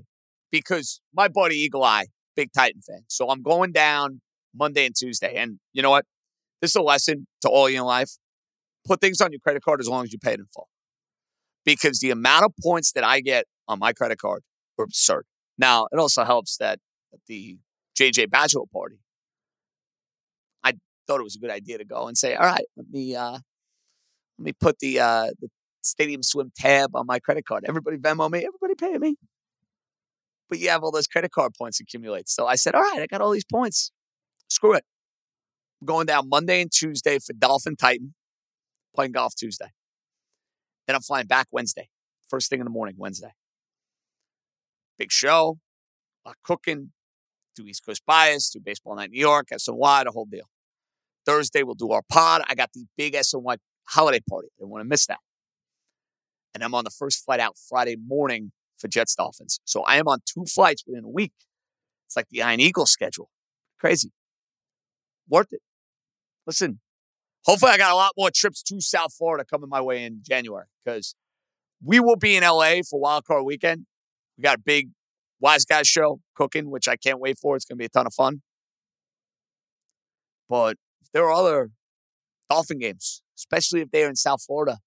because my buddy Eagle Eye, big Titan fan. So I'm going down Monday and Tuesday. And you know what? This is a lesson to all you in life. Put things on your credit card as long as you pay it in full. Because the amount of points that I get on my credit card are absurd. Now, it also helps that the JJ Bachelor party, I thought it was a good idea to go and say, all right, let me uh, let me put the uh, the stadium swim tab on my credit card. Everybody Venmo me, everybody pay me but you have all those credit card points accumulate. So I said, all right, I got all these points. Screw it. I'm going down Monday and Tuesday for Dolphin Titan, playing golf Tuesday. Then I'm flying back Wednesday, first thing in the morning, Wednesday. Big show, a lot cooking, do East Coast bias, do baseball night New York, SNY, the whole deal. Thursday, we'll do our pod. I got the big SNY holiday party. I didn't want to miss that. And I'm on the first flight out Friday morning for Jets Dolphins. So I am on two flights within a week. It's like the Iron Eagle schedule. Crazy. Worth it. Listen, hopefully I got a lot more trips to South Florida coming my way in January because we will be in LA for wildcard weekend. We got a big Wise Guys show cooking, which I can't wait for. It's going to be a ton of fun. But there are other Dolphin games, especially if they're in South Florida.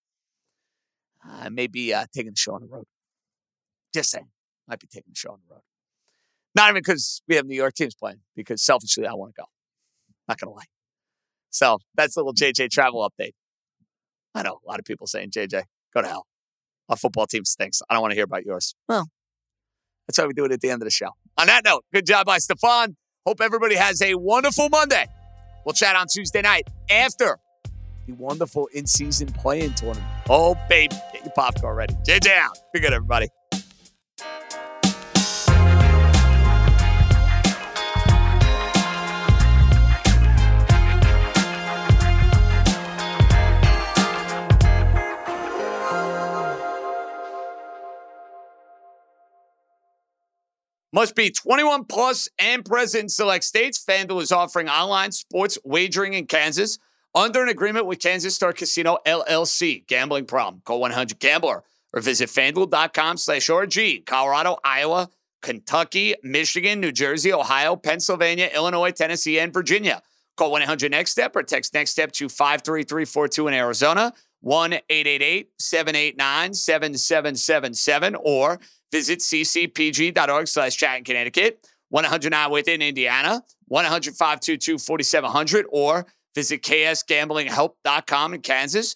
I may be uh, taking the show on the road. Just saying, might be taking the show on the road. Not even because we have New York teams playing, because selfishly I want to go. Not gonna lie. So that's a little JJ travel update. I know a lot of people saying, JJ, go to hell. Our football team stinks. I don't want to hear about yours. Well, that's how we do it at the end of the show. On that note, good job by Stefan. Hope everybody has a wonderful Monday. We'll chat on Tuesday night after the wonderful in season playing tournament. Oh, baby, get your popcorn ready. JJ out. Be good, everybody. Must be 21 plus and present in select states. FanDuel is offering online sports wagering in Kansas under an agreement with Kansas Star Casino LLC. Gambling problem? Call 100 Gambler or visit fanduel.com slash RG. Colorado, Iowa, Kentucky, Michigan, New Jersey, Ohio, Pennsylvania, Illinois, Tennessee, and Virginia. Call 1 800 Next Step or text Next Step to 53342 in Arizona, 1 888 789 7777, or visit ccpg.org slash chat in Connecticut, 109 within Indiana, 100 522 4700, or visit ksgamblinghelp.com in Kansas,